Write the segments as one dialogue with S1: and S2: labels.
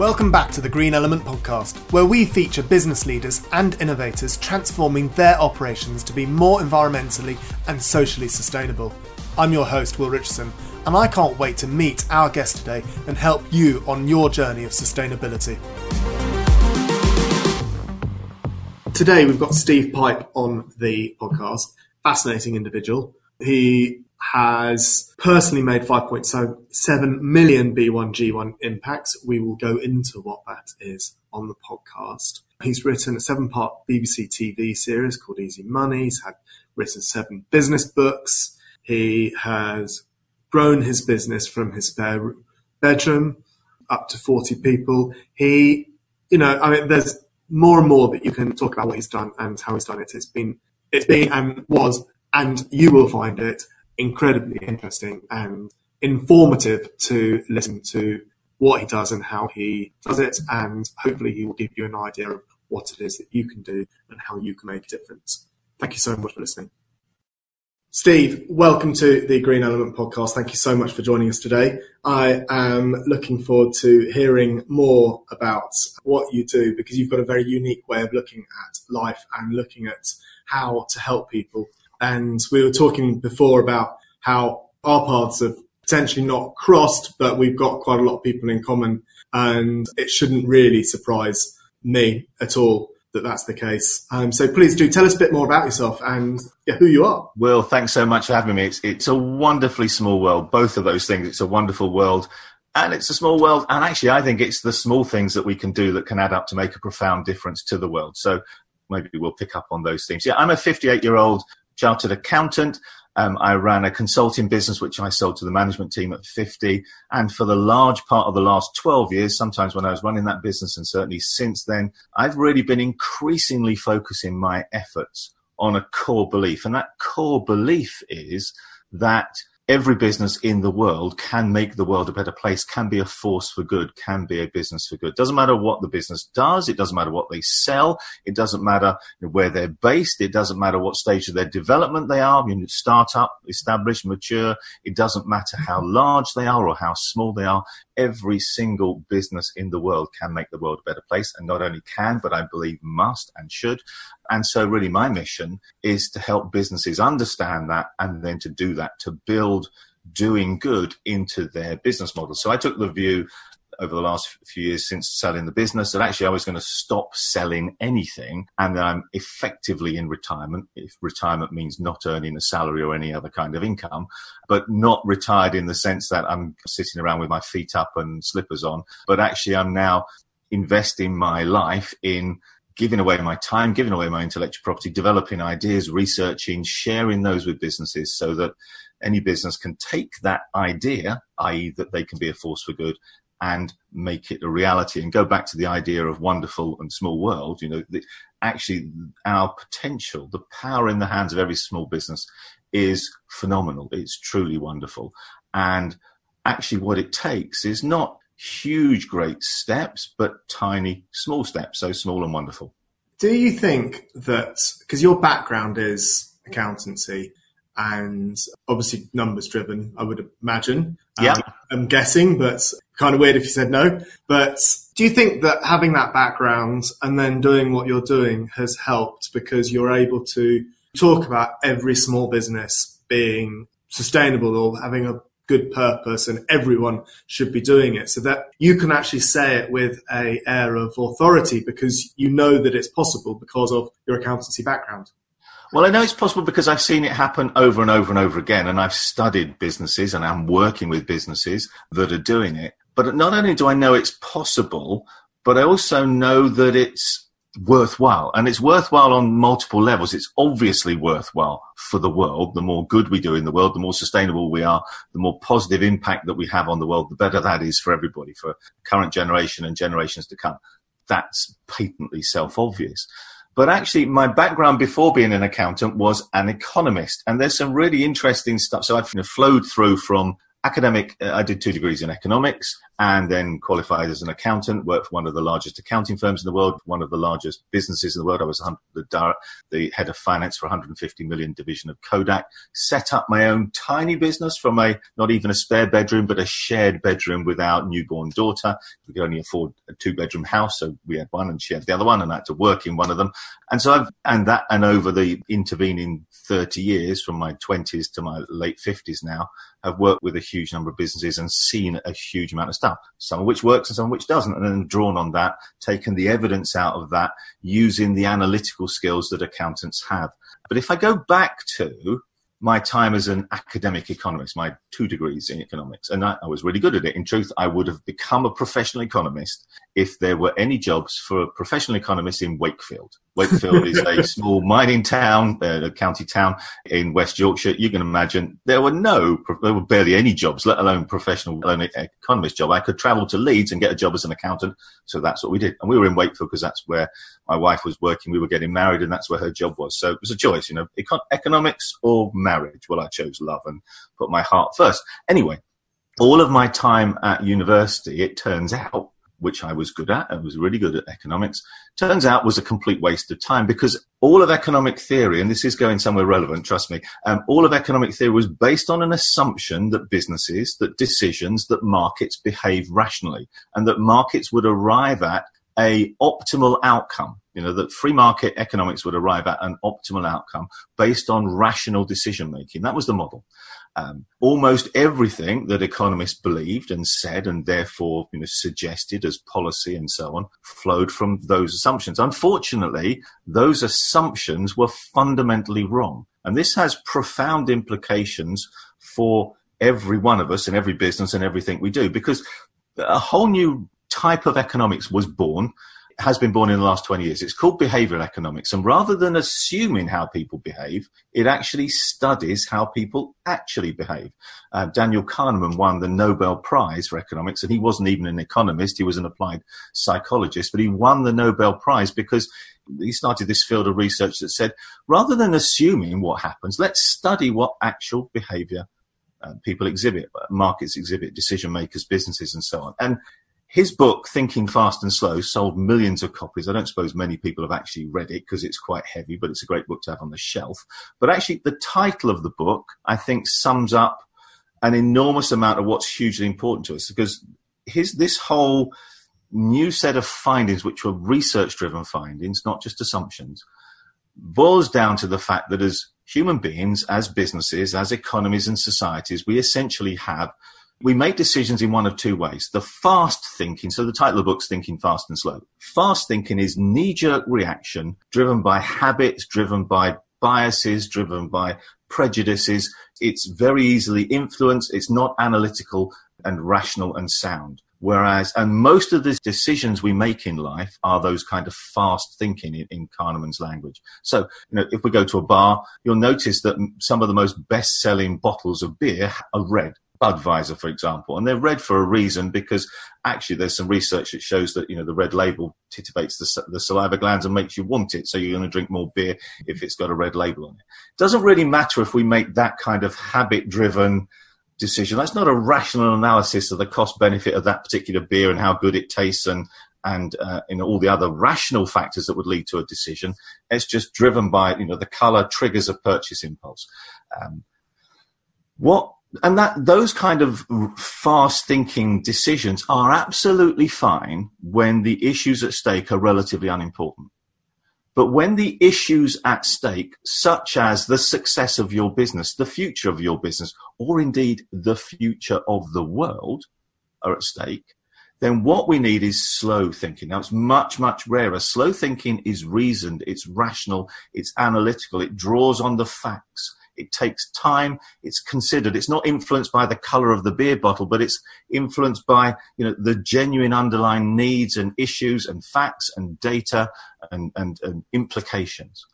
S1: Welcome back to the Green Element podcast, where we feature business leaders and innovators transforming their operations to be more environmentally and socially sustainable. I'm your host, Will Richardson, and I can't wait to meet our guest today and help you on your journey of sustainability. Today, we've got Steve Pipe on the podcast. Fascinating individual. He has personally made 5.7 million B1G1 impacts. We will go into what that is on the podcast. He's written a seven part BBC TV series called Easy Money. He's had written seven business books. He has grown his business from his spare bedroom up to 40 people. He, you know, I mean, there's more and more that you can talk about what he's done and how he's done it. It's been, it's been and was, and you will find it incredibly interesting and informative to listen to what he does and how he does it. And hopefully he will give you an idea of what it is that you can do and how you can make a difference. Thank you so much for listening. Steve, welcome to the Green Element podcast. Thank you so much for joining us today. I am looking forward to hearing more about what you do because you've got a very unique way of looking at life and looking at how to help people. And we were talking before about how our paths have potentially not crossed, but we've got quite a lot of people in common. And it shouldn't really surprise me at all that that's the case. Um, so please do tell us a bit more about yourself and yeah, who you are.
S2: Will, thanks so much for having me. It's, it's a wonderfully small world, both of those things. It's a wonderful world and it's a small world. And actually, I think it's the small things that we can do that can add up to make a profound difference to the world. So maybe we'll pick up on those things. Yeah, I'm a 58 year old chartered accountant. Um, I ran a consulting business, which I sold to the management team at 50. And for the large part of the last 12 years, sometimes when I was running that business, and certainly since then, I've really been increasingly focusing my efforts on a core belief. And that core belief is that every business in the world can make the world a better place, can be a force for good, can be a business for good. Doesn't matter what the business does. It doesn't matter what they sell. It doesn't matter where they're based. It doesn't matter what stage of their development they are. I mean, startup, established, mature. It doesn't matter how large they are or how small they are. Every single business in the world can make the world a better place and not only can, but I believe must and should. And so really my mission is to help businesses understand that and then to do that, to build doing good into their business model. So I took the view over the last few years since selling the business that actually I was going to stop selling anything and that I'm effectively in retirement. If retirement means not earning a salary or any other kind of income, but not retired in the sense that I'm sitting around with my feet up and slippers on, but actually I'm now investing my life in giving away my time, giving away my intellectual property, developing ideas, researching, sharing those with businesses so that any business can take that idea, i.e., that they can be a force for good, and make it a reality and go back to the idea of wonderful and small world. You know, the, actually, our potential, the power in the hands of every small business is phenomenal. It's truly wonderful. And actually, what it takes is not huge, great steps, but tiny, small steps. So small and wonderful.
S1: Do you think that, because your background is accountancy and obviously numbers driven, I would imagine.
S2: Yeah.
S1: Um, I'm guessing, but kind of weird if you said no. But do you think that having that background and then doing what you're doing has helped because you're able to talk about every small business being sustainable or having a good purpose and everyone should be doing it so that you can actually say it with a air of authority because you know that it's possible because of your accountancy background
S2: well, I know it's possible because I've seen it happen over and over and over again, and I've studied businesses and I'm working with businesses that are doing it. But not only do I know it's possible, but I also know that it's worthwhile. And it's worthwhile on multiple levels. It's obviously worthwhile for the world. The more good we do in the world, the more sustainable we are, the more positive impact that we have on the world, the better that is for everybody, for current generation and generations to come. That's patently self obvious. But actually, my background before being an accountant was an economist. And there's some really interesting stuff. So I've flowed through from academic, uh, I did two degrees in economics and then qualified as an accountant, worked for one of the largest accounting firms in the world, one of the largest businesses in the world. I was the, the head of finance for 150 million division of Kodak, set up my own tiny business from a, not even a spare bedroom, but a shared bedroom with our newborn daughter. We could only afford a two bedroom house. So we had one and she had the other one and I had to work in one of them. And so I've, and that, and over the intervening 30 years from my 20s to my late 50s now, I've worked with a huge number of businesses and seen a huge amount of stuff, some of which works and some of which doesn't, and then drawn on that, taken the evidence out of that using the analytical skills that accountants have. But if I go back to my time as an academic economist, my two degrees in economics, and I, I, was really good at it. In truth, I would have become a professional economist if there were any jobs for a professional economist in Wakefield. Wakefield is a small mining town, uh, a county town in West Yorkshire. You can imagine there were no, there were barely any jobs, let alone professional economist job. I could travel to Leeds and get a job as an accountant. So that's what we did. And we were in Wakefield because that's where my wife was working. We were getting married and that's where her job was. So it was a choice, you know, econ- economics or marriage. Well, I chose love and put my heart first. Anyway, all of my time at university, it turns out, which I was good at. I was really good at economics. Turns out was a complete waste of time because all of economic theory, and this is going somewhere relevant, trust me, um, all of economic theory was based on an assumption that businesses, that decisions, that markets behave rationally and that markets would arrive at a optimal outcome. You know, that free market economics would arrive at an optimal outcome based on rational decision making. That was the model. Um, almost everything that economists believed and said and therefore you know, suggested as policy and so on flowed from those assumptions. Unfortunately, those assumptions were fundamentally wrong. And this has profound implications for every one of us and every business and everything we do because a whole new type of economics was born has been born in the last 20 years. It's called behavioral economics. And rather than assuming how people behave, it actually studies how people actually behave. Uh, Daniel Kahneman won the Nobel Prize for economics, and he wasn't even an economist. He was an applied psychologist, but he won the Nobel Prize because he started this field of research that said, rather than assuming what happens, let's study what actual behavior uh, people exhibit, markets exhibit, decision makers, businesses, and so on. And his book, Thinking Fast and Slow, sold millions of copies. I don't suppose many people have actually read it because it's quite heavy, but it's a great book to have on the shelf. But actually, the title of the book, I think, sums up an enormous amount of what's hugely important to us because his, this whole new set of findings, which were research driven findings, not just assumptions, boils down to the fact that as human beings, as businesses, as economies and societies, we essentially have we make decisions in one of two ways. The fast thinking, so the title of the book's Thinking Fast and Slow. Fast thinking is knee jerk reaction driven by habits, driven by biases, driven by prejudices. It's very easily influenced. It's not analytical and rational and sound. Whereas, and most of the decisions we make in life are those kind of fast thinking in, in Kahneman's language. So, you know, if we go to a bar, you'll notice that some of the most best selling bottles of beer are red. Budweiser, for example, and they're red for a reason because actually there's some research that shows that you know the red label titivates the, the saliva glands and makes you want it, so you're going to drink more beer if it's got a red label on it. Doesn't really matter if we make that kind of habit-driven decision. That's not a rational analysis of the cost benefit of that particular beer and how good it tastes and and uh, you know all the other rational factors that would lead to a decision. It's just driven by you know the color triggers a purchase impulse. Um, what and that those kind of fast thinking decisions are absolutely fine when the issues at stake are relatively unimportant. But when the issues at stake, such as the success of your business, the future of your business, or indeed the future of the world are at stake, then what we need is slow thinking. Now it's much, much rarer. Slow thinking is reasoned, it's rational, it's analytical, it draws on the facts it takes time. It's considered. It's not influenced by the color of the beer bottle, but it's influenced by, you know, the genuine underlying needs and issues and facts and data and, and, and implications.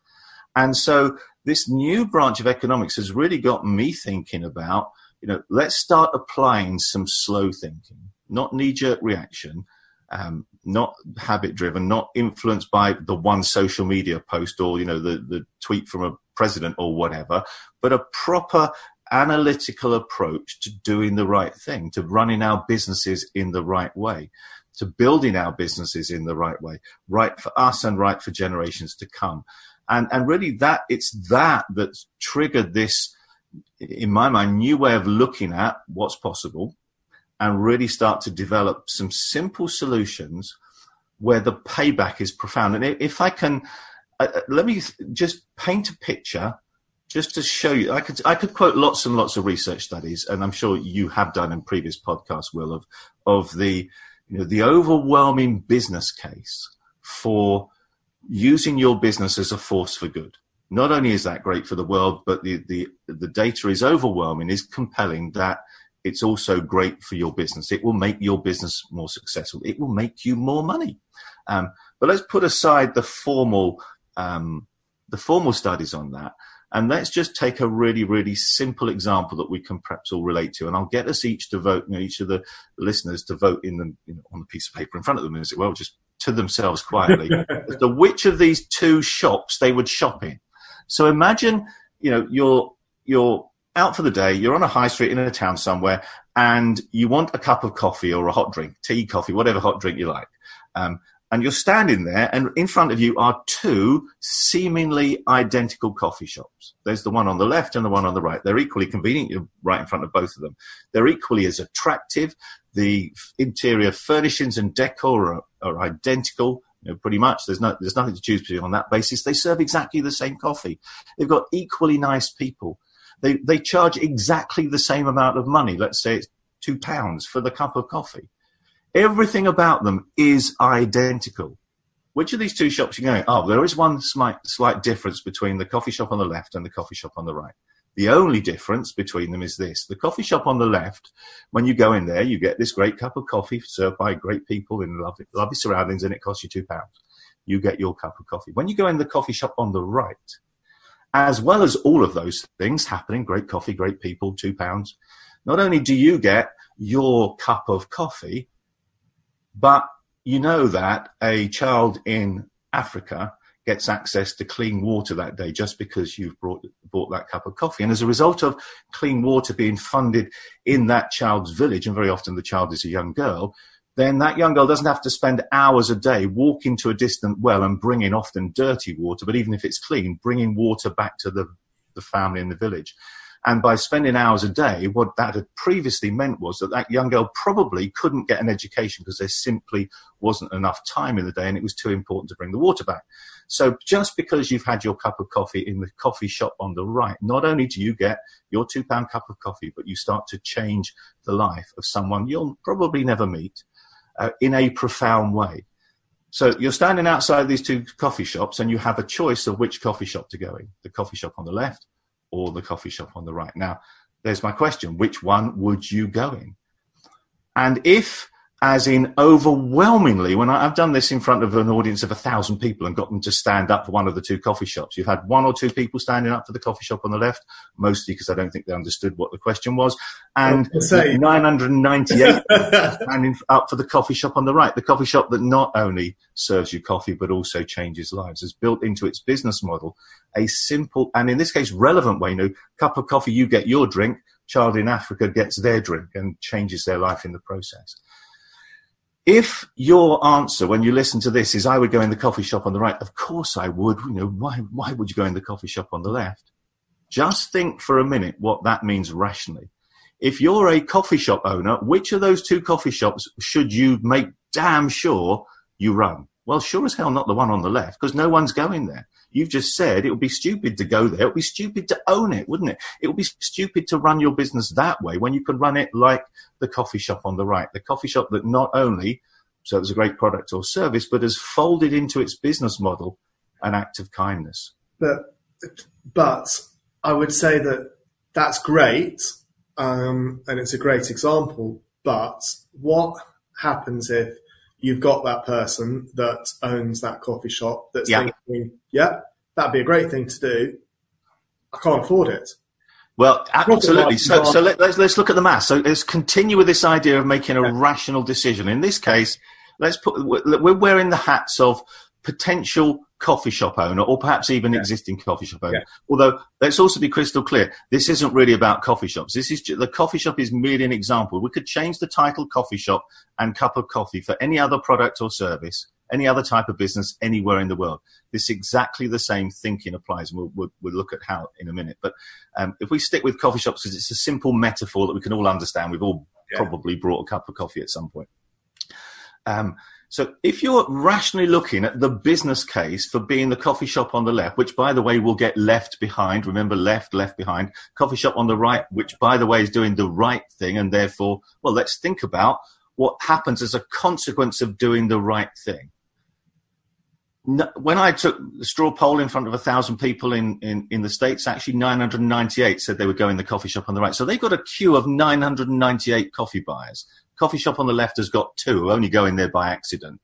S2: And so this new branch of economics has really got me thinking about, you know, let's start applying some slow thinking, not knee jerk reaction, um, not habit driven, not influenced by the one social media post or, you know, the, the tweet from a president or whatever, but a proper analytical approach to doing the right thing, to running our businesses in the right way, to building our businesses in the right way, right for us and right for generations to come. And, and really that, it's that that's triggered this, in my mind, new way of looking at what's possible and really start to develop some simple solutions where the payback is profound. And if I can, uh, let me just paint a picture just to show you. I could I could quote lots and lots of research studies, and I'm sure you have done in previous podcasts, Will, of of the you know the overwhelming business case for using your business as a force for good. Not only is that great for the world, but the the the data is overwhelming, is compelling that it's also great for your business. It will make your business more successful. It will make you more money. Um, but let's put aside the formal um, the formal studies on that. And let's just take a really, really simple example that we can perhaps all relate to. And I'll get us each to vote, you know, each of the listeners to vote in the, you know, on the piece of paper in front of them, as it well, just to themselves quietly, as to which of these two shops they would shop in. So imagine, you know, you're, you're out for the day, you're on a high street in a town somewhere, and you want a cup of coffee or a hot drink, tea, coffee, whatever hot drink you like. Um, and you're standing there, and in front of you are two seemingly identical coffee shops. There's the one on the left and the one on the right. They're equally convenient. You're right in front of both of them. They're equally as attractive. The interior furnishings and decor are, are identical. You know, pretty much. There's no, there's nothing to choose between on that basis. They serve exactly the same coffee. They've got equally nice people. They they charge exactly the same amount of money. Let's say it's two pounds for the cup of coffee Everything about them is identical. Which of these two shops are you going? Oh, there is one slight, slight difference between the coffee shop on the left and the coffee shop on the right. The only difference between them is this. The coffee shop on the left, when you go in there, you get this great cup of coffee served by great people in lovely, lovely surroundings and it costs you two pounds. You get your cup of coffee. When you go in the coffee shop on the right, as well as all of those things happening, great coffee, great people, two pounds, not only do you get your cup of coffee, but you know that a child in Africa gets access to clean water that day just because you've brought, bought that cup of coffee. And as a result of clean water being funded in that child's village, and very often the child is a young girl, then that young girl doesn't have to spend hours a day walking to a distant well and bringing often dirty water, but even if it's clean, bringing water back to the, the family in the village. And by spending hours a day, what that had previously meant was that that young girl probably couldn't get an education because there simply wasn't enough time in the day and it was too important to bring the water back. So just because you've had your cup of coffee in the coffee shop on the right, not only do you get your two pound cup of coffee, but you start to change the life of someone you'll probably never meet uh, in a profound way. So you're standing outside these two coffee shops and you have a choice of which coffee shop to go in. The coffee shop on the left or the coffee shop on the right. Now, there's my question. Which one would you go in? And if as in overwhelmingly, when I, have done this in front of an audience of a thousand people and got them to stand up for one of the two coffee shops, you've had one or two people standing up for the coffee shop on the left, mostly because I don't think they understood what the question was, and 998 standing up for the coffee shop on the right, the coffee shop that not only serves you coffee but also changes lives, has built into its business model a simple and in this case relevant way. You know, cup of coffee, you get your drink. Child in Africa gets their drink and changes their life in the process. If your answer when you listen to this is I would go in the coffee shop on the right, of course I would. You know, why, why would you go in the coffee shop on the left? Just think for a minute what that means rationally. If you're a coffee shop owner, which of those two coffee shops should you make damn sure you run? Well, sure as hell not the one on the left because no one's going there. You've just said it would be stupid to go there. It would be stupid to own it, wouldn't it? It would be stupid to run your business that way when you could run it like the coffee shop on the right, the coffee shop that not only serves a great product or service, but has folded into its business model an act of kindness.
S1: But, but I would say that that's great, um, and it's a great example. But what happens if you've got that person that owns that coffee shop that's yeah. thinking, yeah, that'd be a great thing to do. I can't afford it.
S2: Well, absolutely. So, so let, us let's look at the math. So let's continue with this idea of making a yeah. rational decision. In this case, let's put we're wearing the hats of potential coffee shop owner or perhaps even yeah. existing coffee shop owner. Yeah. Although let's also be crystal clear, this isn't really about coffee shops. This is the coffee shop is merely an example. We could change the title coffee shop and cup of coffee for any other product or service, any other type of business anywhere in the world. This exactly the same thinking applies, and we'll, we'll, we'll look at how in a minute. But um, if we stick with coffee shops, because it's a simple metaphor that we can all understand, we've all yeah. probably brought a cup of coffee at some point. Um, so if you're rationally looking at the business case for being the coffee shop on the left, which by the way will get left behind, remember left, left behind, coffee shop on the right, which by the way is doing the right thing and therefore, well, let's think about what happens as a consequence of doing the right thing. when I took the straw poll in front of a thousand people in, in, in the States, actually 998 said they would go in the coffee shop on the right. So they've got a queue of 998 coffee buyers coffee shop on the left has got two who only go in there by accident.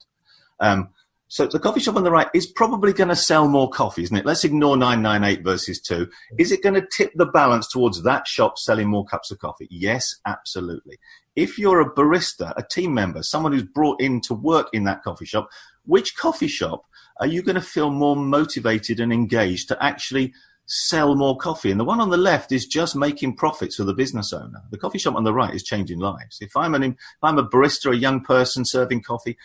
S2: Um, so the coffee shop on the right is probably going to sell more coffee, isn't it? Let's ignore 998 versus 2. Is it going to tip the balance towards that shop selling more cups of coffee? Yes, absolutely. If you're a barista, a team member, someone who's brought in to work in that coffee shop, which coffee shop are you going to feel more motivated and engaged to actually sell more coffee. And the one on the left is just making profits for the business owner. The coffee shop on the right is changing lives. If I'm an, if I'm a barista, a young person serving coffee,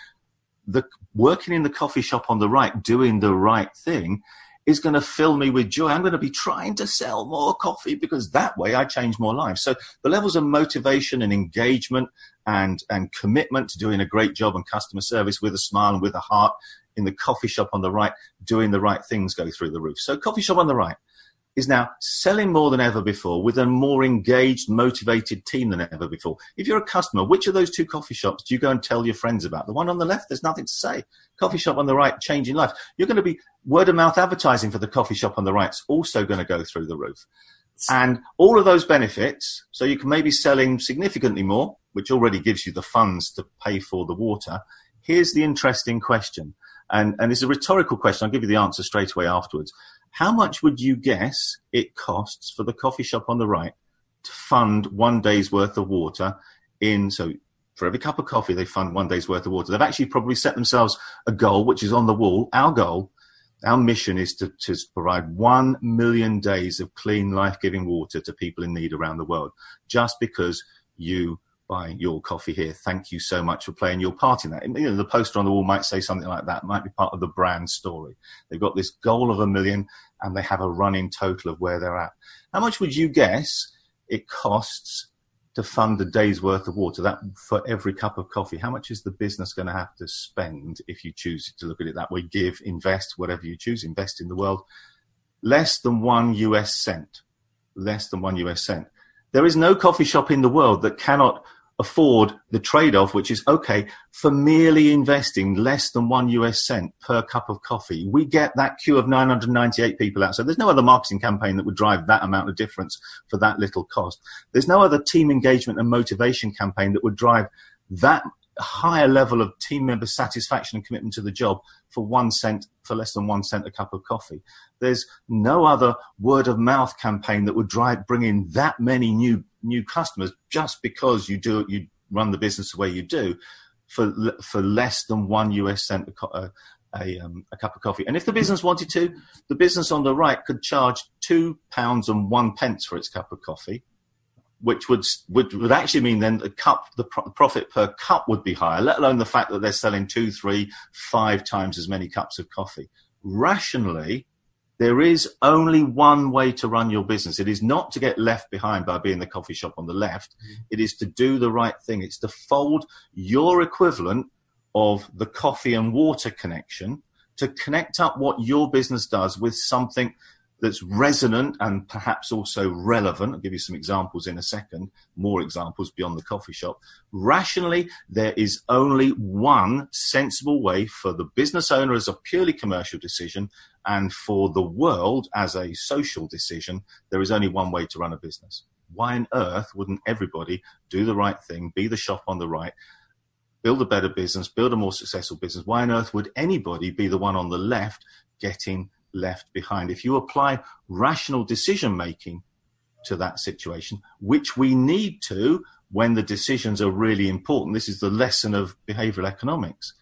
S2: the working in the coffee shop on the right, doing the right thing is going to fill me with joy. I'm going to be trying to sell more coffee because that way I change more lives. So the levels of motivation and engagement and, and commitment to doing a great job on customer service with a smile and with a heart in the coffee shop on the right, doing the right things go through the roof. So coffee shop on the right is now selling more than ever before with a more engaged, motivated team than ever before. If you're a customer, which of those two coffee shops do you go and tell your friends about? The one on the left, there's nothing to say. Coffee shop on the right, changing life. You're going to be word of mouth advertising for the coffee shop on the right. It's also going to go through the roof. And all of those benefits, so you can maybe selling significantly more, which already gives you the funds to pay for the water. Here's the interesting question. And, and it's a rhetorical question. I'll give you the answer straight away afterwards. How much would you guess it costs for the coffee shop on the right to fund one day's worth of water in, so for every cup of coffee, they fund one day's worth of water. They've actually probably set themselves a goal, which is on the wall. Our goal, our mission is to, to provide one million days of clean, life-giving water to people in need around the world, just because you buy your coffee here. Thank you so much for playing your part in that. You know, the poster on the wall might say something like that. It might be part of the brand story. They've got this goal of a million and they have a running total of where they're at. How much would you guess it costs to fund a day's worth of water? That for every cup of coffee, how much is the business going to have to spend if you choose to look at it that way? Give, invest, whatever you choose, invest in the world. Less than one US cent. Less than one US cent. There is no coffee shop in the world that cannot afford the trade-off, which is okay for merely investing less than one US cent per cup of coffee. We get that queue of 998 people out. So there's no other marketing campaign that would drive that amount of difference for that little cost. There's no other team engagement and motivation campaign that would drive that higher level of team member satisfaction and commitment to the job for one cent, for less than one cent a cup of coffee. There's no other word of mouth campaign that would drive, bring in that many new new customers just because you do you run the business the way you do for for less than one US cent a, a, um, a, cup of coffee. And if the business wanted to, the business on the right could charge two pounds and one pence for its cup of coffee, which would would, would actually mean then the cup the pro- profit per cup would be higher. Let alone the fact that they're selling two, three, five times as many cups of coffee. Rationally, there is only one way to run your business. It is not to get left behind by being the coffee shop on the left. Mm. It is to do the right thing. It's to fold your equivalent of the coffee and water connection to connect up what your business does with something that's resonant and perhaps also relevant. I'll give you some examples in a second, more examples beyond the coffee shop. Rationally, there is only one sensible way for the business owner as a purely commercial decision and for the world as a social decision. There is only one way to run a business. Why on earth wouldn't everybody do the right thing, be the shop on the right, build a better business, build a more successful business? Why on earth would anybody be the one on the left getting left behind. If you apply rational decision making to that situation, which we need to when the decisions are really important, this is the lesson of behavioral economics.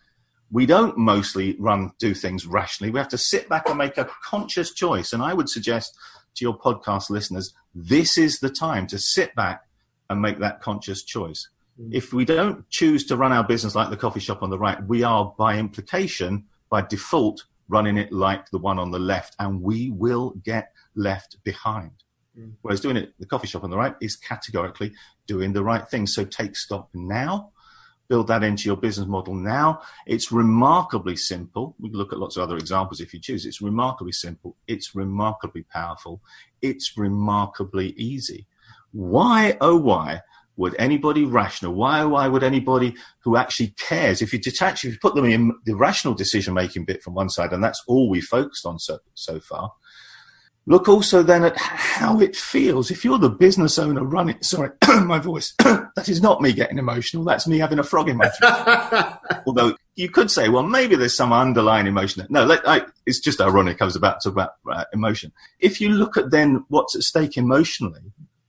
S2: We don't mostly run do things rationally. We have to sit back and make a conscious choice. And I would suggest to your podcast listeners, this is the time to sit back and make that conscious choice. Mm. If we don't choose to run our business like the coffee shop on the right, we are by implication, by default, running it like the one on the left, and we will get left behind. Mm. Whereas doing it the coffee shop on the right is categorically doing the right thing. So take stock now, build that into your business model now. It's remarkably simple. We look at lots of other examples if you choose. It's remarkably simple. It's remarkably powerful. It's remarkably easy. Why, oh, why would anybody rational, why, oh, why would anybody who actually cares, if you detach, if you put them in the rational decision making bit from one side, and that's all we focused on so, so far, Look also then at how it feels. If you're the business owner running, sorry, my voice, that is not me getting emotional. That's me having a frog in my throat. Although you could say, well, maybe there's some underlying emotion. No, let, I, it's just ironic. I was about to talk about uh, emotion. If you look at then what's at stake emotionally,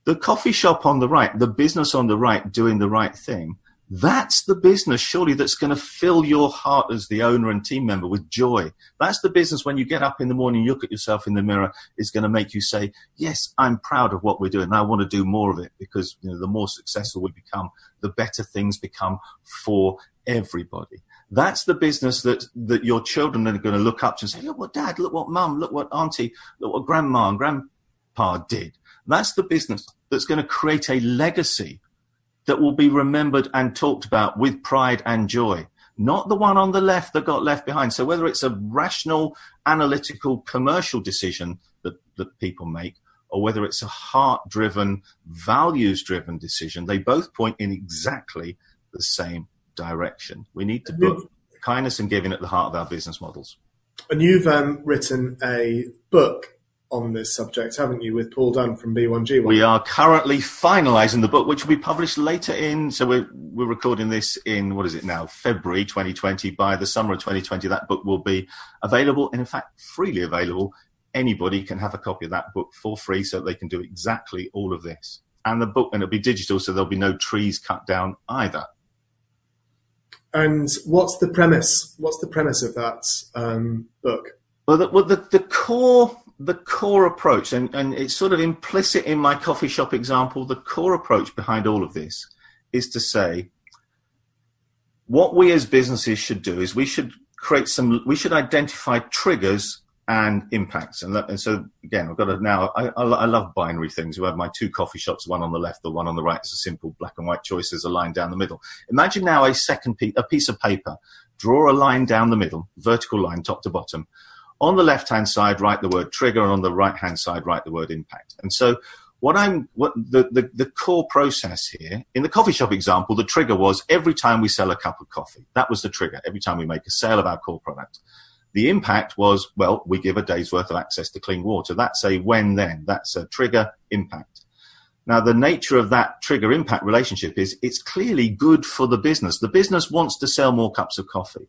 S2: the coffee shop on the right, the business on the right doing the right thing, that's the business, surely, that's going to fill your heart as the owner and team member with joy. That's the business when you get up in the morning, you look at yourself in the mirror, is going to make you say, Yes, I'm proud of what we're doing. I want to do more of it because you know, the more successful we become, the better things become for everybody. That's the business that, that your children are going to look up to and say, Look what dad, look what mum, look what auntie, look what grandma and grandpa did. That's the business that's going to create a legacy that will be remembered and talked about with pride and joy, not the one on the left that got left behind. So whether it's a rational, analytical, commercial decision that, that people make, or whether it's a heart driven, values driven decision, they both point in exactly the same direction. We need to put kindness and giving at the heart of our business models.
S1: And you've um, written a book on this subject, haven't you, with Paul Dunn from B1G1?
S2: We are currently finalising the book, which will be published later in. So we're we're recording this in what is it now, February 2020. By the summer of 2020, that book will be available, and in fact, freely available. Anybody can have a copy of that book for free, so they can do exactly all of this. And the book, and it'll be digital, so there'll be no trees cut down either.
S1: And what's the premise? What's the premise of that um, book?
S2: Well, the, well, the, the core the core approach, and, and it's sort of implicit in my coffee shop example, the core approach behind all of this is to say what we as businesses should do is we should create some, we should identify triggers and impacts. And, and so again, I've got to now, I, I, I, love binary things. We have my two coffee shops, one on the left, the one on the right. It's a simple black and white choice. There's a line down the middle. Imagine now a second piece, a piece of paper. Draw a line down the middle, vertical line, top to bottom on the left hand side, write the word trigger, and on the right hand side, write the word impact. And so, what I'm what the, the, the core process here in the coffee shop example, the trigger was every time we sell a cup of coffee. That was the trigger. Every time we make a sale of our core product. The impact was, well, we give a day's worth of access to clean water. That's a when then. That's a trigger impact. Now, the nature of that trigger impact relationship is it's clearly good for the business. The business wants to sell more cups of coffee.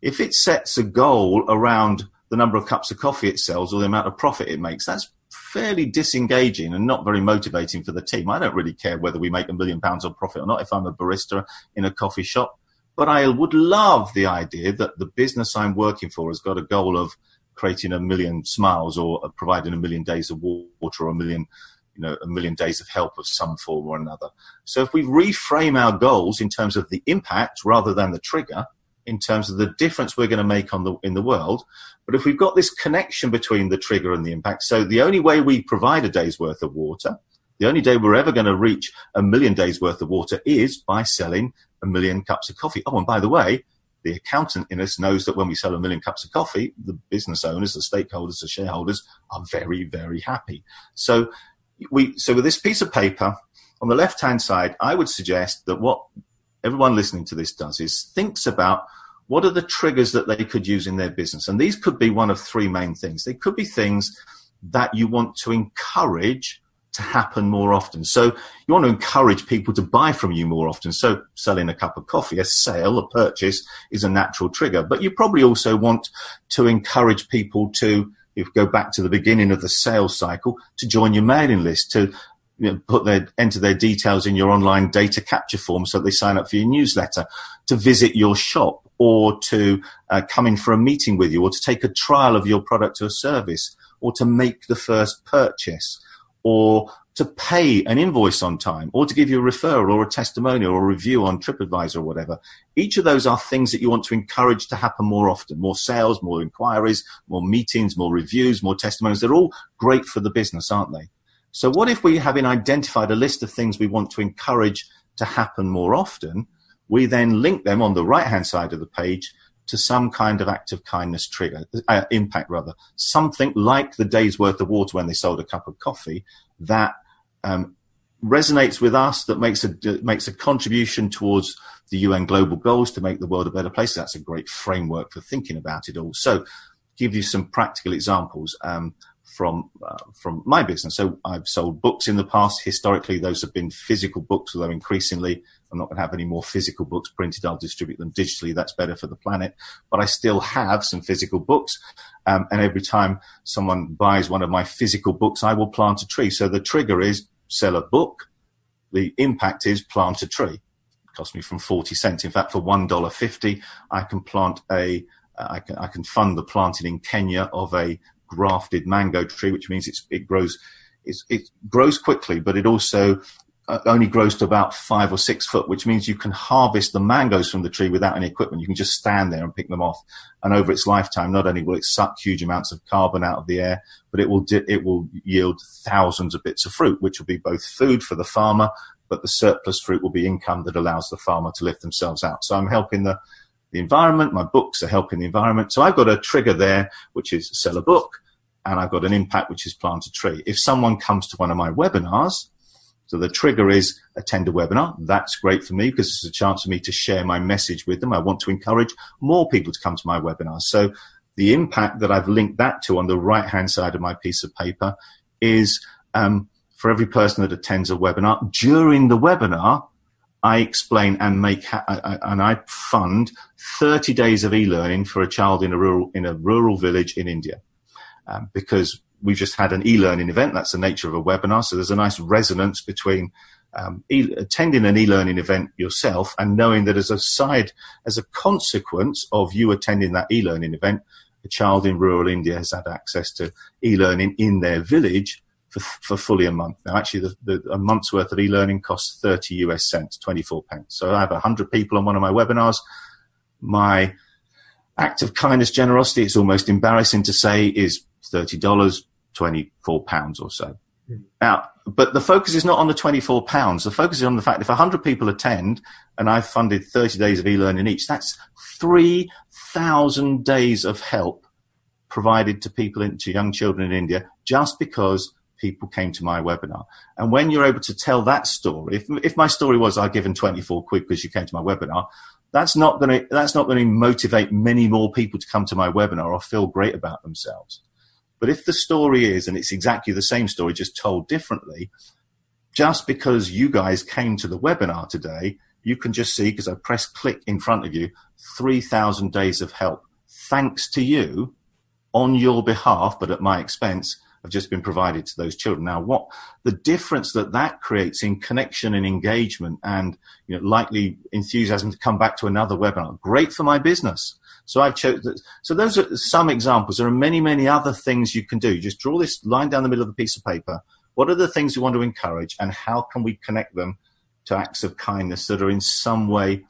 S2: If it sets a goal around the number of cups of coffee it sells or the amount of profit it makes. That's fairly disengaging and not very motivating for the team. I don't really care whether we make a million pounds of profit or not if I'm a barista in a coffee shop. But I would love the idea that the business I'm working for has got a goal of creating a million smiles or providing a million days of water or a million you know, a million days of help of some form or another. So if we reframe our goals in terms of the impact rather than the trigger, in terms of the difference we're going to make on the in the world. But if we've got this connection between the trigger and the impact, so the only way we provide a day's worth of water, the only day we're ever going to reach a million days worth of water is by selling a million cups of coffee. Oh, and by the way, the accountant in us knows that when we sell a million cups of coffee, the business owners, the stakeholders, the shareholders are very, very happy. So we, so with this piece of paper on the left hand side, I would suggest that what everyone listening to this does is thinks about what are the triggers that they could use in their business. And these could be one of three main things. They could be things that you want to encourage to happen more often. So you want to encourage people to buy from you more often. So selling a cup of coffee, a sale, a purchase is a natural trigger. But you probably also want to encourage people to, if you go back to the beginning of the sales cycle, to join your mailing list, to you know, put their enter their details in your online data capture form so they sign up for your newsletter, to visit your shop, or to uh, come in for a meeting with you, or to take a trial of your product or service, or to make the first purchase, or to pay an invoice on time or to give you a referral or a testimonial or a review on TripAdvisor or whatever. Each of those are things that you want to encourage to happen more often. More sales, more inquiries, more meetings, more reviews, more testimonials. They're all great for the business, aren't they? So what if we having identified a list of things we want to encourage to happen more often, we then link them on the right hand side of the page to some kind of act of kindness trigger, uh, impact rather, something like the day's worth of water when they sold a cup of coffee that um, resonates with us, that makes a makes a contribution towards the UN global goals to make the world a better place. That's a great framework for thinking about it all. So, give you some practical examples. Um, from uh, from my business. So I've sold books in the past. Historically, those have been physical books, although increasingly I'm not going to have any more physical books printed. I'll distribute them digitally. That's better for the planet. But I still have some physical books, um, and every time someone buys one of my physical books, I will plant a tree. So the trigger is sell a book. The impact is plant a tree. It cost me from forty cents. In fact, for one dollar fifty, I can plant a I can, I can fund the planting in Kenya of a grafted mango tree, which means it grows it grows quickly, but it also uh, only grows to about five or six foot, which means you can harvest the mangoes from the tree without any equipment. You can just stand there and pick them off. And over its lifetime, not only will it suck huge amounts of carbon out of the air, but it will di- it will yield thousands of bits of fruit, which will be both food for the farmer, but the surplus fruit will be income that allows the farmer to lift themselves out. So I'm helping the the environment. My books are helping the environment. So I've got a trigger there, which is sell a book, and I've got an impact, which is plant a tree. If someone comes to one of my webinars, so the trigger is attend a webinar. That's great for me because it's a chance for me to share my message with them. I want to encourage more people to come to my webinars. So the impact that I've linked that to on the right hand side of my piece of paper is um, for every person that attends a webinar during the webinar, I explain and make ha- and I fund 30 days of e-learning for a child in a rural in a rural village in India, um, because we've just had an e-learning event. That's the nature of a webinar. So there's a nice resonance between um, e- attending an e-learning event yourself and knowing that as a side, as a consequence of you attending that e-learning event, a child in rural India has had access to e-learning in their village for, for fully a month. Now, actually, the, the, a month's worth of e-learning costs 30 US cents, 24 pence. So I have 100 people on one of my webinars. My act of kindness, generosity, it's almost embarrassing to say, is $30, 24 pounds or so. Mm. Now, but the focus is not on the 24 pounds. The focus is on the fact if 100 people attend and I've funded 30 days of e-learning each, that's 3,000 days of help provided to people, in, to young children in India, just because people came to my webinar. And when you're able to tell that story, if, if my story was I've given 24 quid because you came to my webinar, that's not going to, that's not going to motivate many more people to come to my webinar or feel great about themselves. But if the story is, and it's exactly the same story, just told differently, just because you guys came to the webinar today, you can just see, because I press click in front of you, 3,000 days of help. Thanks to you on your behalf, but at my expense, have just been provided to those children. Now, what the difference that that creates in connection and engagement and you know, likely enthusiasm to come back to another webinar. Great for my business. So I've chosen. So those are some examples. There are many, many other things you can do. Just draw this line down the middle of the piece of paper. What are the things you want to encourage, and how can we connect them to acts of kindness that are in some way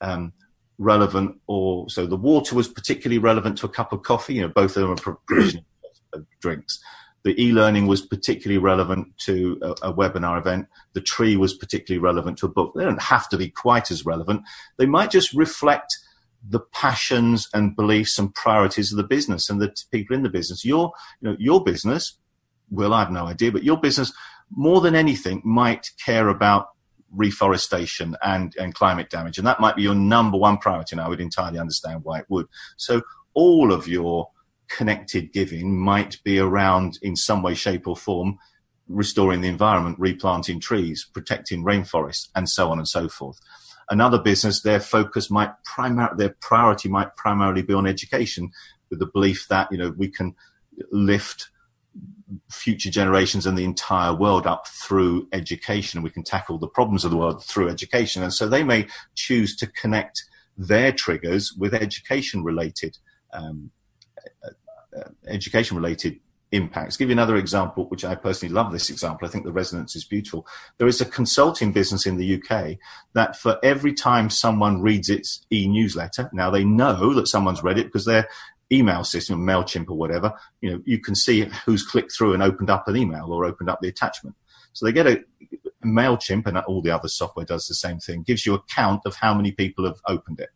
S2: um, relevant? Or so the water was particularly relevant to a cup of coffee. You know, both of them are provision of drinks. The e-learning was particularly relevant to a, a, webinar event. The tree was particularly relevant to a book. They don't have to be quite as relevant. They might just reflect the passions and beliefs and priorities of the business and the people in the business. Your, you know, your business, well, I have no idea, but your business, more than anything, might care about reforestation and, and climate damage. And that might be your number one priority. And I would entirely understand why it would. So all of your connected giving might be around in some way, shape, or form restoring the environment, replanting trees, protecting rainforests, and so on and so forth. Another business, their focus might primar- their priority might primarily be on education, with the belief that you know we can lift future generations and the entire world up through education. We can tackle the problems of the world through education. And so they may choose to connect their triggers with education related, um, uh, uh, education related impacts. I'll give you another example, which I personally love this example. I think the resonance is beautiful. There is a consulting business in the UK that for every time someone reads its e-newsletter, now they know that someone's read it because they're email system, MailChimp or whatever, you know, you can see who's clicked through and opened up an email or opened up the attachment. So they get a MailChimp and all the other software does the same thing, gives you a count of how many people have opened it.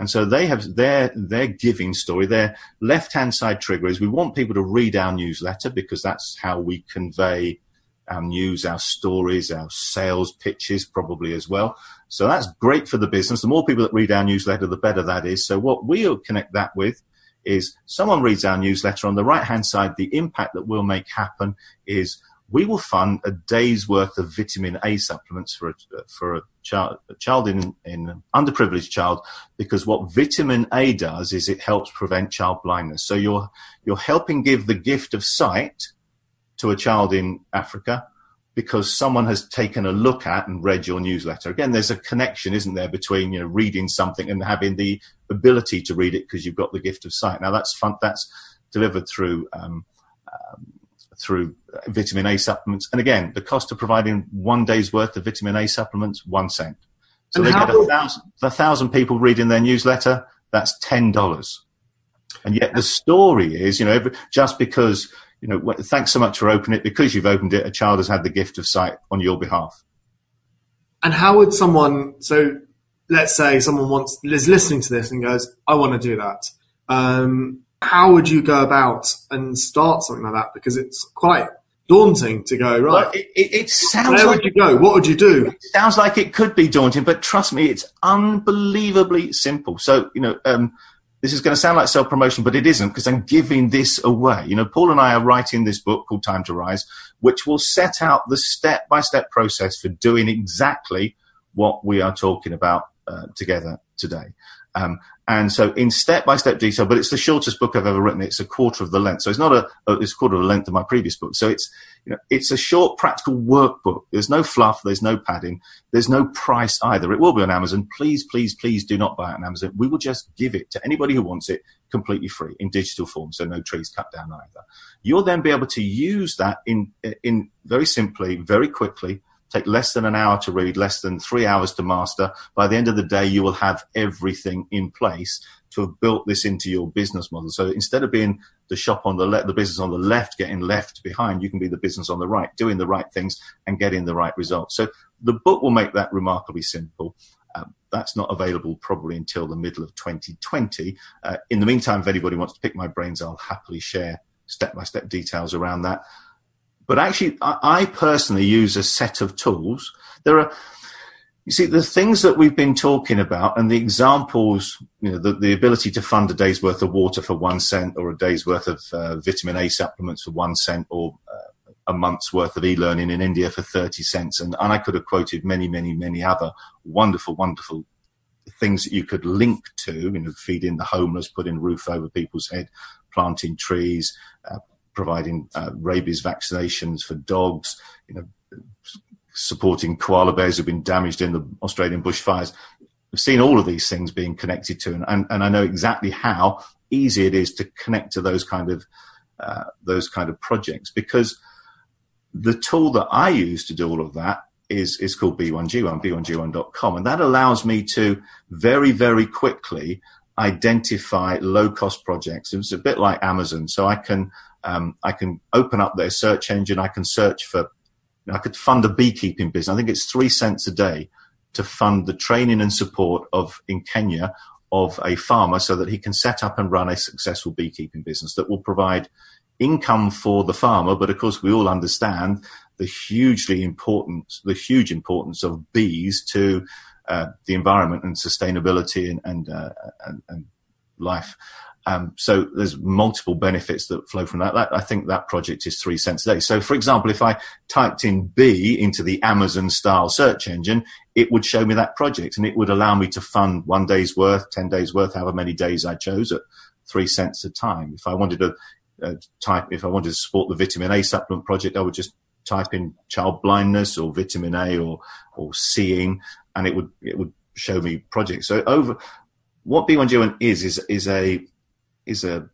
S2: And so they have their, their giving story, their left hand side trigger is we want people to read our newsletter because that's how we convey our news, our stories, our sales pitches probably as well. So that's great for the business. The more people that read our newsletter, the better that is. So what we'll connect that with is someone reads our newsletter on the right hand side, the impact that we'll make happen is we will fund a day's worth of vitamin A supplements for a, for a child, a child in, in underprivileged child, because what vitamin A does is it helps prevent child blindness. So you're, you're helping give the gift of sight to a child in Africa because someone has taken a look at and read your newsletter. Again, there's a connection, isn't there, between you know reading something and having the ability to read it because you've got the gift of sight. Now that's fun. That's delivered through um, um, through vitamin A supplements. And again, the cost of providing one day's worth of vitamin A supplements, one cent. So and they get a thousand, a thousand people reading their newsletter. That's ten dollars. And yet the story is, you know, just because you know, thanks so much for opening it. Because you've opened it, a child has had the gift of sight on your behalf.
S1: And how would someone, so let's say someone wants, is listening to this and goes, I want to do that. Um, how would you go about and start something like that? Because it's quite daunting to go, right.
S2: Well, it, it, sounds
S1: Where
S2: like,
S1: would you go? What would you do?
S2: It sounds like it could be daunting, but trust me, it's unbelievably simple. So, you know, um, this is going to sound like self promotion, but it isn't because I'm giving this away. You know, Paul and I are writing this book called Time to Rise, which will set out the step by step process for doing exactly what we are talking about uh, together today. Um, and so in step by step detail, but it's the shortest book I've ever written. It's a quarter of the length. So it's not a, it's a quarter of the length of my previous book. So it's, you know, it's a short practical workbook. There's no fluff. There's no padding. There's no price either. It will be on Amazon. Please, please, please do not buy it on Amazon. We will just give it to anybody who wants it completely free in digital form. So no trees cut down either. You'll then be able to use that in, in very simply, very quickly take less than an hour to read, less than three hours to master. By the end of the day, you will have everything in place to have built this into your business model. So instead of being the shop on the left, the business on the left, getting left behind, you can be the business on the right, doing the right things and getting the right results. So the book will make that remarkably simple. Um, that's not available probably until the middle of 2020. Uh, in the meantime, if anybody wants to pick my brains, I'll happily share step by step details around that. But actually, I, personally use a set of tools. There are, you see, the things that we've been talking about and the examples, you know, the, the ability to fund a day's worth of water for one cent or a day's worth of uh, vitamin A supplements for one cent or uh, a month's worth of e-learning in India for 30 cents. And, and I could have quoted many, many, many other wonderful, wonderful things that you could link to, you know, feeding the homeless, putting roof over people's head, planting trees, uh, providing uh, rabies vaccinations for dogs, you know, supporting koala bears who've been damaged in the Australian bushfires. I've seen all of these things being connected to, and, and I know exactly how easy it is to connect to those kind of uh, those kind of projects because the tool that I use to do all of that is is called B1G1, b1g1.com, and that allows me to very very quickly identify low cost projects. It's a bit like Amazon, so I can um, I can open up their search engine. I can search for, I could fund a beekeeping business. I think it's three cents a day to fund the training and support of in Kenya of a farmer so that he can set up and run a successful beekeeping business that will provide income for the farmer. But of course, we all understand the hugely important, the huge importance of bees to uh, the environment and sustainability and, and, uh, and, and life. Um, so there's multiple benefits that flow from that. that. I think that project is three cents a day. So for example, if I typed in B into the Amazon style search engine, it would show me that project and it would allow me to fund one day's worth, 10 days worth, however many days I chose at three cents a time. If I wanted to uh, type, if I wanted to support the vitamin A supplement project, I would just type in child blindness or vitamin A or, or seeing, and it would, it would show me projects. So over, what B1G1 is, is, is a, is a,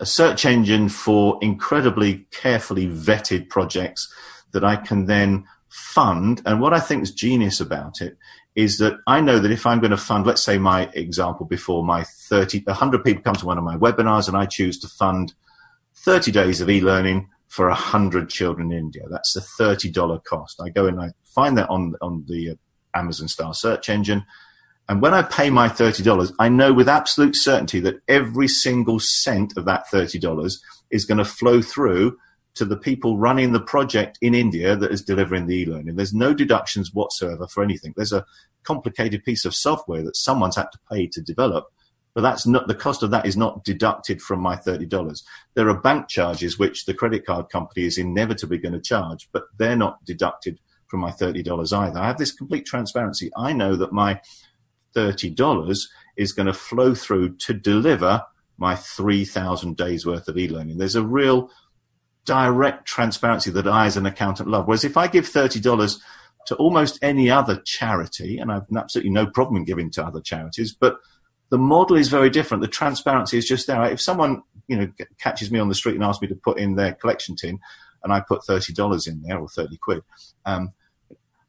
S2: a search engine for incredibly carefully vetted projects that I can then fund. And what I think is genius about it is that I know that if I'm going to fund, let's say my example before my 30, 100 people come to one of my webinars and I choose to fund 30 days of e-learning for 100 children in India. That's a $30 cost. I go and I find that on, on the uh, Amazon style search engine. And when I pay my $30, I know with absolute certainty that every single cent of that $30 is going to flow through to the people running the project in India that is delivering the e-learning. There's no deductions whatsoever for anything. There's a complicated piece of software that someone's had to pay to develop, but that's not the cost of that is not deducted from my $30. There are bank charges which the credit card company is inevitably going to charge, but they're not deducted from my $30 either. I have this complete transparency. I know that my $30 is going to flow through to deliver my 3,000 days worth of e-learning. There's a real direct transparency that I, as an accountant, love. Whereas if I give $30 to almost any other charity, and I've absolutely no problem in giving to other charities, but the model is very different. The transparency is just there. If someone, you know, catches me on the street and asks me to put in their collection tin, and I put $30 in there or 30 quid, um,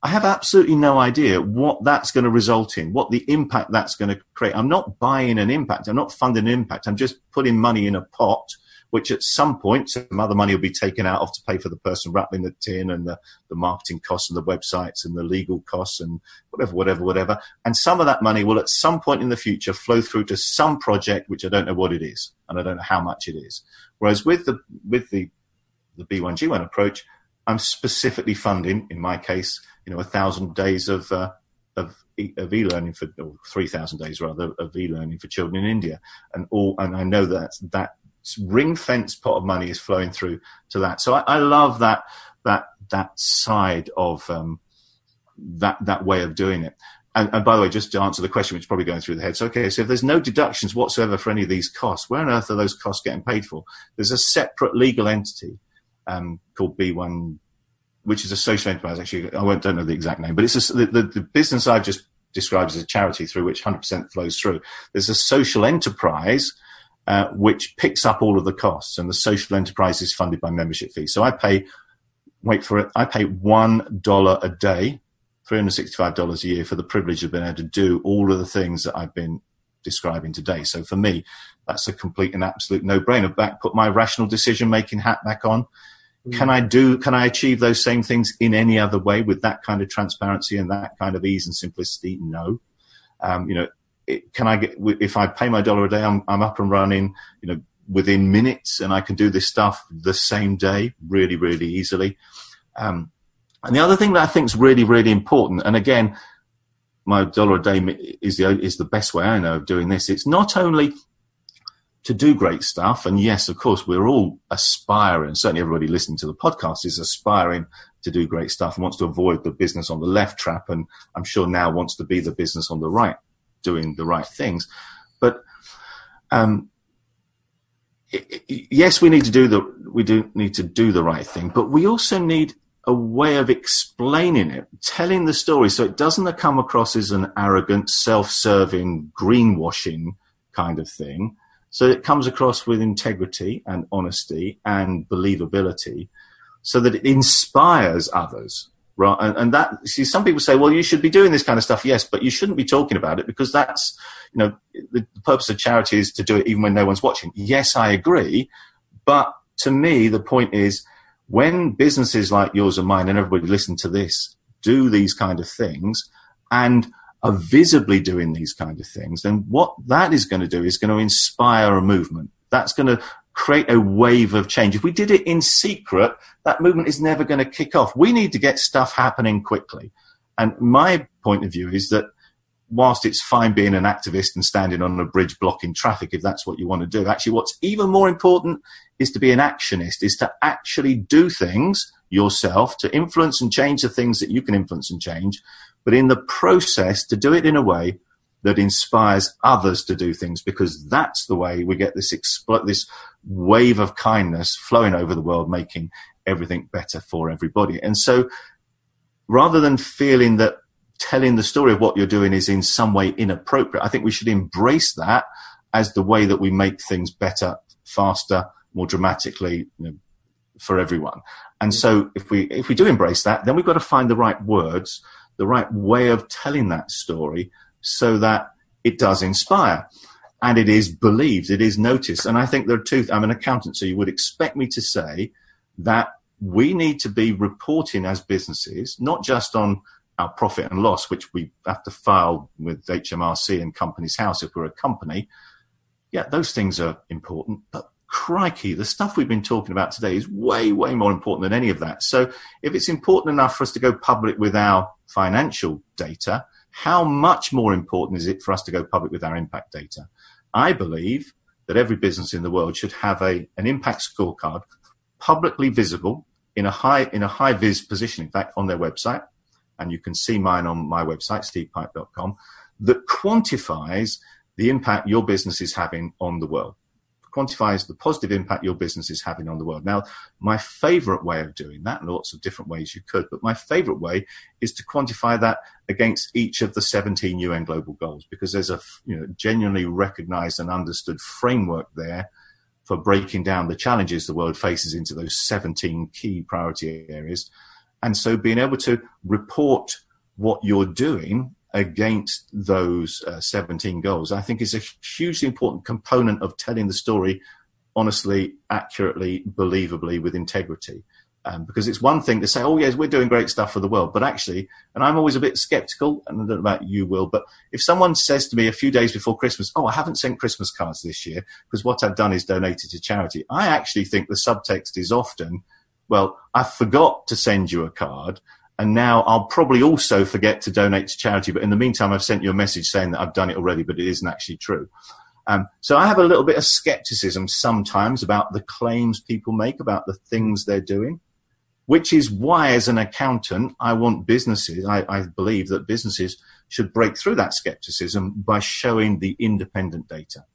S2: I have absolutely no idea what that's going to result in, what the impact that's going to create. I'm not buying an impact. I'm not funding an impact. I'm just putting money in a pot which at some point some other money will be taken out of to pay for the person rattling the tin and the, the marketing costs and the websites and the legal costs and whatever, whatever, whatever. And some of that money will at some point in the future flow through to some project which I don't know what it is and I don't know how much it is. Whereas with the with the the B1G1 approach, I'm specifically funding, in my case, you know, a thousand days of uh, of of e-learning for or 3,000 days rather of e-learning for children in India, and all and I know that that ring fence pot of money is flowing through to that. So I, I love that that that side of um, that that way of doing it. And, and, by the way, just to answer the question, which is probably going through the head. So, okay, so if there's no deductions whatsoever for any of these costs, where on earth are those costs getting paid for? There's a separate legal entity um, called B1, which is a social enterprise. Actually, I don't know the exact name, but it's a, the, the, the business I've just described as a charity through which 100% flows through. There's a social enterprise uh, which picks up all of the costs, and the social enterprise is funded by membership fees. So I pay, wait for it, I pay one dollar a day, three hundred sixty-five dollars a year for the privilege of being able to do all of the things that I've been describing today. So for me, that's a complete and absolute no-brainer. Back, put my rational decision-making hat back on. Mm. Can I do? Can I achieve those same things in any other way with that kind of transparency and that kind of ease and simplicity? No. Um, you know, it, can I get if I pay my dollar a day, I'm, I'm up and running, you know, within minutes, and I can do this stuff the same day, really, really easily. Um, and the other thing that I think is really, really important, and again, my dollar a day is the is the best way I know of doing this. It's not only to do great stuff, and yes, of course, we're all aspiring. Certainly, everybody listening to the podcast is aspiring to do great stuff and wants to avoid the business on the left trap, and I'm sure now wants to be the business on the right doing the right things. But um, yes, we need to do the we do need to do the right thing, but we also need a way of explaining it, telling the story, so it doesn't come across as an arrogant, self-serving, greenwashing kind of thing. So it comes across with integrity and honesty and believability, so that it inspires others right? And, and, that see, some people say, well, you should be doing this kind of stuff, yes, but you shouldn't be talking about it because that's, you know, the, purpose of charity is to do it even when no one's watching. Yes, I agree, but to me, the point is when businesses like yours and mine and everybody listen to this do these kind of things and are visibly doing these kind of things, then what that is going to do is going to inspire a movement. That's going to create a wave of change. If we did it in secret, that movement is never going to kick off. We need to get stuff happening quickly. And my point of view is that whilst it's fine being an activist and standing on a bridge blocking traffic, if that's what you want to do, actually what's even more important is to be an actionist, is to actually do things yourself to influence and change the things that you can influence and change. But in the process, to do it in a way that inspires others to do things because that's the way we get this expl- this wave of kindness flowing over the world, making everything better for everybody. And so rather than feeling that telling the story of what you're doing is in some way inappropriate, I think we should embrace that as the way that we make things better, faster, more dramatically you know, for everyone. And so if we if we do embrace that, then we've got to find the right words, the right way of telling that story so that it does inspire and it is believed, it is noticed. And I think there are two I'm an accountant, so you would expect me to say that we need to be reporting as businesses, not just on our profit and loss, which we have to file with HMRC and Companies House if we're a company. Yeah, those things are important, but crikey, the stuff we've been talking about today is way, way more important than any of that. So if it's important enough for us to go public with our financial data, how much more important is it for us to go public with our impact data? I believe that every business in the world should have a, an impact scorecard publicly visible in a high in a high vis position, in fact, on their website, and you can see mine on my website, stevepipe.com, that quantifies the impact your business is having on the world. Quantifies the positive impact your business is having on the world. Now, my favorite way of doing that, and lots of different ways you could, but my favorite way is to quantify that against each of the 17 UN global goals, because there's a you know, genuinely recognized and understood framework there for breaking down the challenges the world faces into those 17 key priority areas. And so being able to report what you're doing against those uh, 17 goals, I think is a hugely important component of telling the story honestly, accurately, believably, with integrity. Um, because it's one thing to say, oh, yes, we're doing great stuff for the world. But actually, and I'm always a bit skeptical, and I don't know about you, Will, but if someone says to me a few days before Christmas, oh, I haven't sent Christmas cards this year because what I've done is donated to charity, I actually think the subtext is often, well, I forgot to send you a card. And now I'll probably also forget to donate to charity. But in the meantime, I've sent you a message saying that I've done it already, but it isn't actually true. Um, so I have a little bit of skepticism sometimes about the claims people make about the things they're doing which is why, as an accountant, I want businesses, I, I, believe that businesses should break through that skepticism by showing the independent data.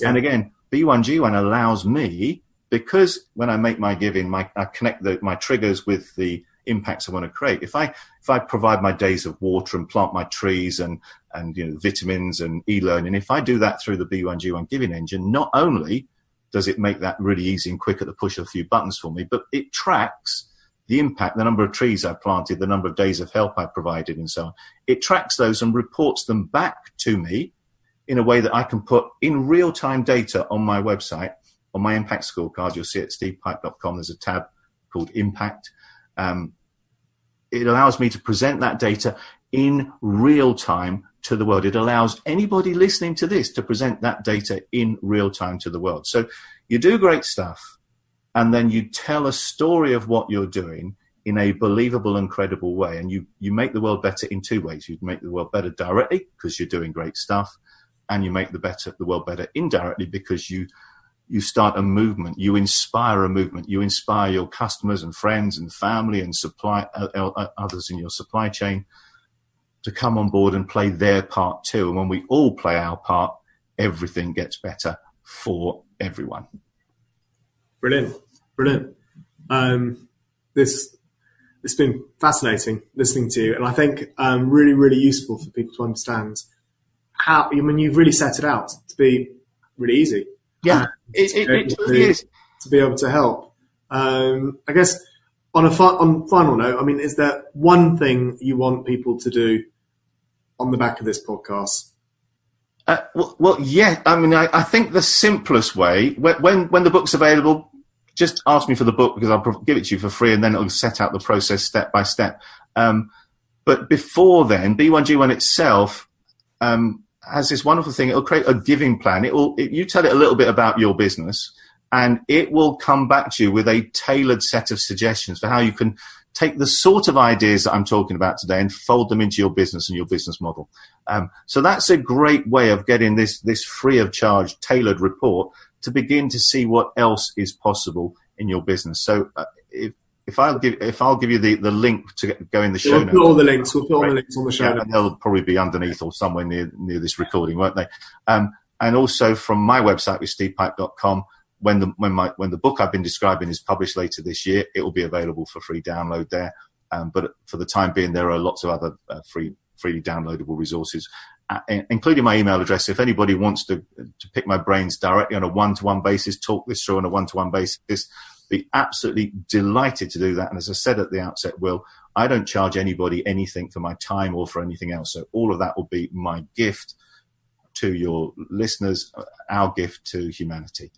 S2: Yeah. And again, B1G1 allows me, because when I make my giving, my, I connect the, my triggers with the impacts I want to create. If I, if I provide my days of water and plant my trees and, and, you know, vitamins and e-learning, if I do that through the B1G1 giving engine, not only does it make that really easy and quick at the push of a few buttons for me, but it tracks the impact, the number of trees I've planted, the number of days of help I provided, and so on. It tracks those and reports them back to me in a way that I can put in real time data on my website, on my impact scorecard. You'll see at stevepipe.com, there's a tab called Impact. Um, it allows me to present that data in real time to the world. It allows anybody listening to this to present that data in real time to the world. So you do great stuff and then you tell a story of what you're doing in a believable and credible way. And you, you make the world better in two ways. You make the world better directly because you're doing great stuff, and you make the better the world better indirectly because you you start a movement, you inspire a movement, you inspire your customers and friends and family and supply uh, uh, others in your supply chain to come on board and play their part too. And when we all play our part, everything gets better for everyone.
S1: Brilliant, brilliant. Um, this it's been fascinating listening to you, and I think um, really, really useful for people to understand how. I mean, you've really set it out to be really easy.
S2: Yeah, it, it, it really is
S1: to be able to help. Um, I guess on a fi- on final note, I mean, is there one thing you want people to do on the back of this podcast
S2: uh, well, well, yeah. I mean, I, I, think the simplest way when, when, when the book's available, just ask me for the book because I'll give it to you for free, and then it'll set out the process step by step. Um, but before then, B1G1 itself um, has this wonderful thing. It'll create a giving plan. It will. It, you tell it a little bit about your business, and it will come back to you with a tailored set of suggestions for how you can take the sort of ideas that I'm talking about today and fold them into your business and your business model. Um, so that's a great way of getting this this free of charge tailored report to begin to see what else is possible in your business. So uh, if if I'll give if I'll give you the, the link to go in the show
S1: we'll
S2: notes.
S1: put all the links. We'll put all the links on the show
S2: Yeah,
S1: notes.
S2: and they'll probably be underneath or somewhere near near this recording, won't they? Um, and also from my website with stevepipe.com, when the when my when the book I've been describing is published later this year, it will be available for free download there. Um, but for the time being, there are lots of other uh, free freely downloadable resources, uh, including my email address. If anybody wants to to pick my brains directly on a one to one basis, talk this through on a one to one basis, be absolutely delighted to do that. And as I said at the outset, Will, I don't charge anybody anything for my time or for anything else. So all of that will be my gift to your listeners, our gift to humanity.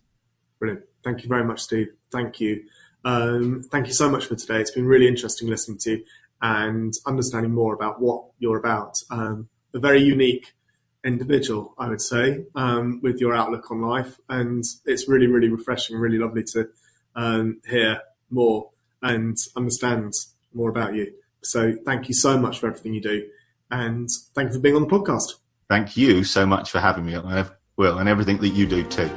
S1: Brilliant. Thank you very much, Steve. Thank you. Um, thank you so much for today. It's been really interesting listening to you and understanding more about what you're about. Um, a very unique individual, I would say, um, with your outlook on life. And it's really, really refreshing, really lovely to um, hear more and understand more about you. So thank you so much for everything you do. And thank you for being on the podcast.
S2: Thank you so much for having me, Will, and everything that you do too.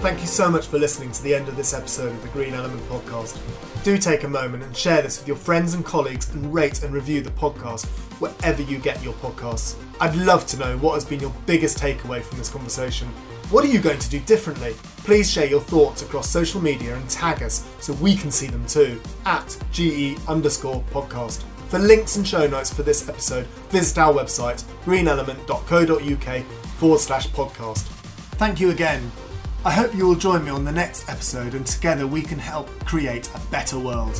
S1: Thank you so much for listening to the end of this episode of the Green Element Podcast. Do take a moment and share this with your friends and colleagues and rate and review the podcast wherever you get your podcasts. I'd love to know what has been your biggest takeaway from this conversation. What are you going to do differently? Please share your thoughts across social media and tag us so we can see them too at GE underscore podcast. For links and show notes for this episode, visit our website greenelement.co.uk forward slash podcast. Thank you again. I hope you will join me on the next episode and together we can help create a better world.